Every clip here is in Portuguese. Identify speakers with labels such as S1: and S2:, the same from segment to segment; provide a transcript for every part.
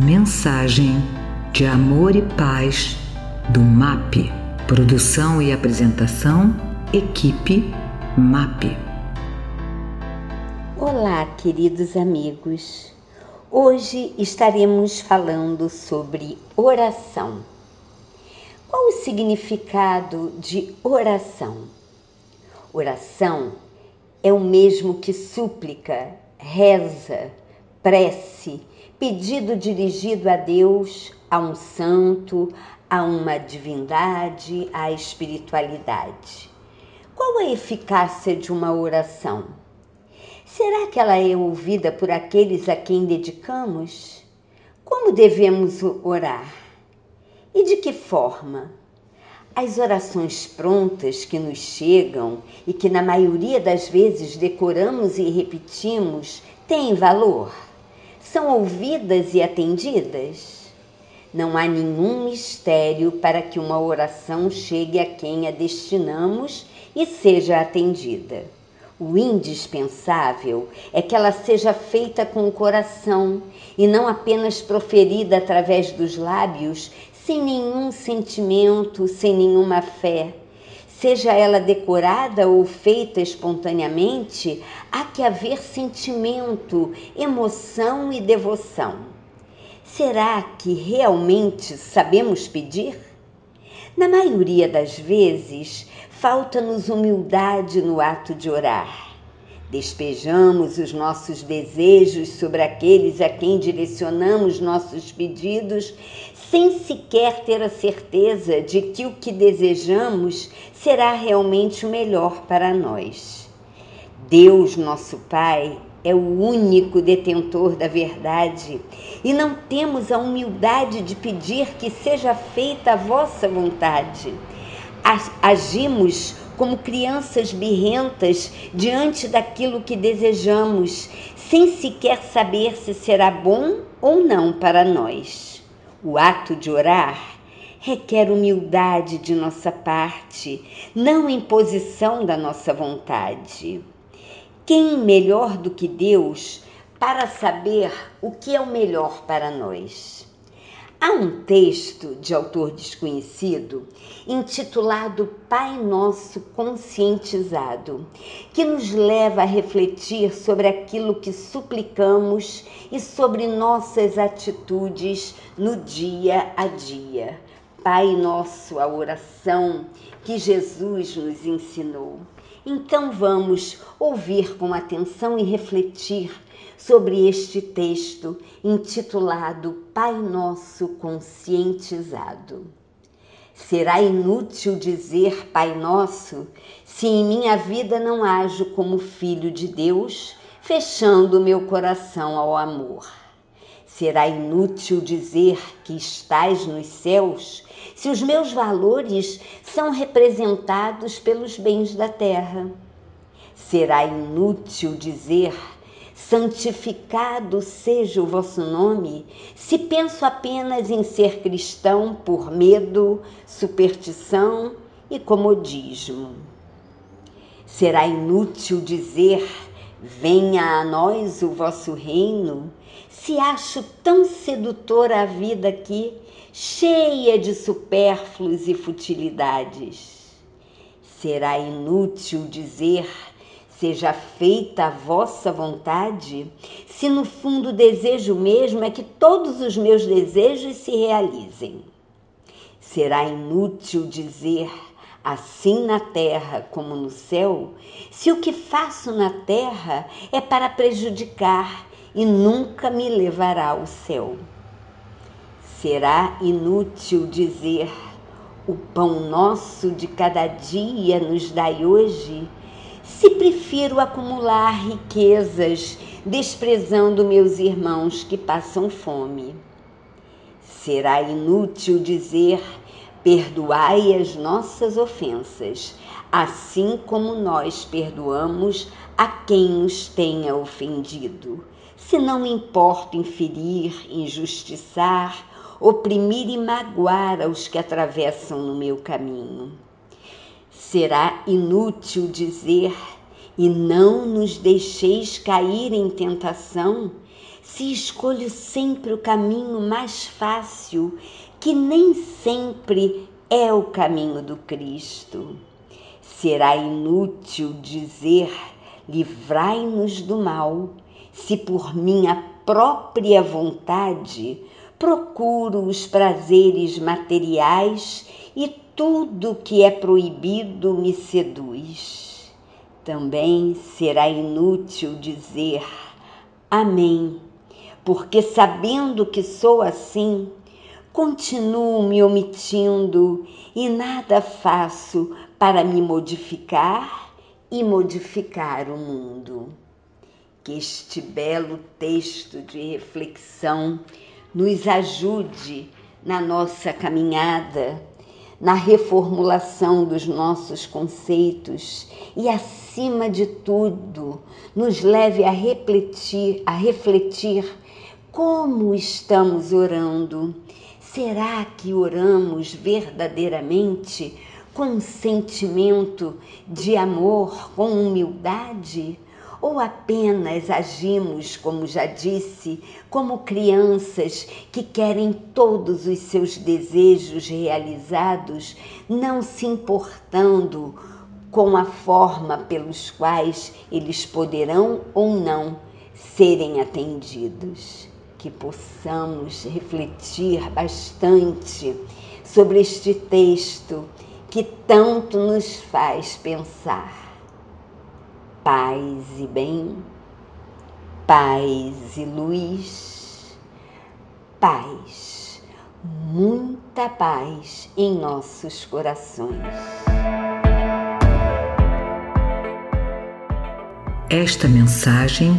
S1: Mensagem de amor e paz do MAP. Produção e apresentação, equipe MAP.
S2: Olá, queridos amigos. Hoje estaremos falando sobre oração. Qual o significado de oração? Oração é o mesmo que súplica, reza, prece, pedido dirigido a Deus, a um santo, a uma divindade, à espiritualidade. Qual a eficácia de uma oração? Será que ela é ouvida por aqueles a quem dedicamos? Como devemos orar? E de que forma? As orações prontas que nos chegam e que na maioria das vezes decoramos e repetimos têm valor? São ouvidas e atendidas? Não há nenhum mistério para que uma oração chegue a quem a destinamos e seja atendida. O indispensável é que ela seja feita com o coração e não apenas proferida através dos lábios, sem nenhum sentimento, sem nenhuma fé seja ela decorada ou feita espontaneamente, há que haver sentimento, emoção e devoção. Será que realmente sabemos pedir? Na maioria das vezes, falta-nos humildade no ato de orar. Despejamos os nossos desejos sobre aqueles a quem direcionamos nossos pedidos, sem sequer ter a certeza de que o que desejamos será realmente o melhor para nós. Deus, nosso Pai, é o único detentor da verdade e não temos a humildade de pedir que seja feita a vossa vontade. Agimos como crianças birrentas diante daquilo que desejamos, sem sequer saber se será bom ou não para nós. O ato de orar requer humildade de nossa parte, não imposição da nossa vontade. Quem melhor do que Deus para saber o que é o melhor para nós? Há um texto de autor desconhecido intitulado Pai Nosso Conscientizado, que nos leva a refletir sobre aquilo que suplicamos e sobre nossas atitudes no dia a dia. Pai Nosso, a oração que Jesus nos ensinou. Então vamos ouvir com atenção e refletir sobre este texto intitulado Pai Nosso Conscientizado. Será inútil dizer Pai Nosso se em minha vida não ajo como filho de Deus, fechando meu coração ao amor. Será inútil dizer que estás nos céus se os meus valores são representados pelos bens da terra. Será inútil dizer santificado seja o vosso nome, se penso apenas em ser cristão por medo, superstição e comodismo. Será inútil dizer: venha a nós o vosso reino, se acho tão sedutora a vida aqui, cheia de supérfluos e futilidades. Será inútil dizer: Seja feita a vossa vontade, se no fundo o desejo mesmo é que todos os meus desejos se realizem. Será inútil dizer assim na terra como no céu, se o que faço na terra é para prejudicar e nunca me levará ao céu. Será inútil dizer: o pão nosso de cada dia nos dai hoje, se prefiro acumular riquezas, desprezando meus irmãos que passam fome. Será inútil dizer: perdoai as nossas ofensas, assim como nós perdoamos a quem nos tenha ofendido. Se não importa inferir, injustiçar, oprimir e magoar aos que atravessam no meu caminho. Será inútil dizer: e não nos deixeis cair em tentação, se escolho sempre o caminho mais fácil, que nem sempre é o caminho do Cristo. Será inútil dizer: livrai-nos do mal, se por minha própria vontade procuro os prazeres materiais e tudo que é proibido me seduz também será inútil dizer Amém, porque sabendo que sou assim, continuo me omitindo e nada faço para me modificar e modificar o mundo. Que este belo texto de reflexão nos ajude na nossa caminhada na reformulação dos nossos conceitos e, acima de tudo, nos leve a refletir, a refletir como estamos orando. Será que oramos verdadeiramente com sentimento de amor, com humildade? Ou apenas agimos, como já disse, como crianças que querem todos os seus desejos realizados, não se importando com a forma pelos quais eles poderão ou não serem atendidos. Que possamos refletir bastante sobre este texto que tanto nos faz pensar paz e bem, paz e luz, paz, muita paz em nossos corações.
S1: Esta mensagem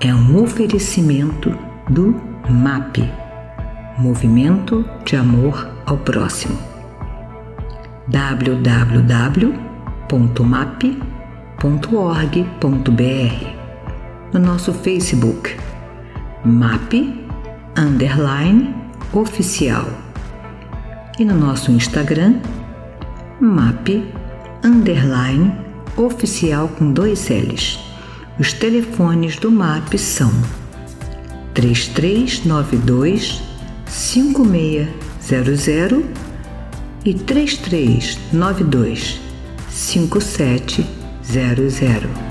S1: é um oferecimento do MAP Movimento de Amor ao Próximo. www.map.com www.map.org.br, no nosso Facebook MAP underline oficial e no nosso Instagram MAP underline oficial com dois L's. Os telefones do MAP são 3392 5600 e 3392 5700 zero zero.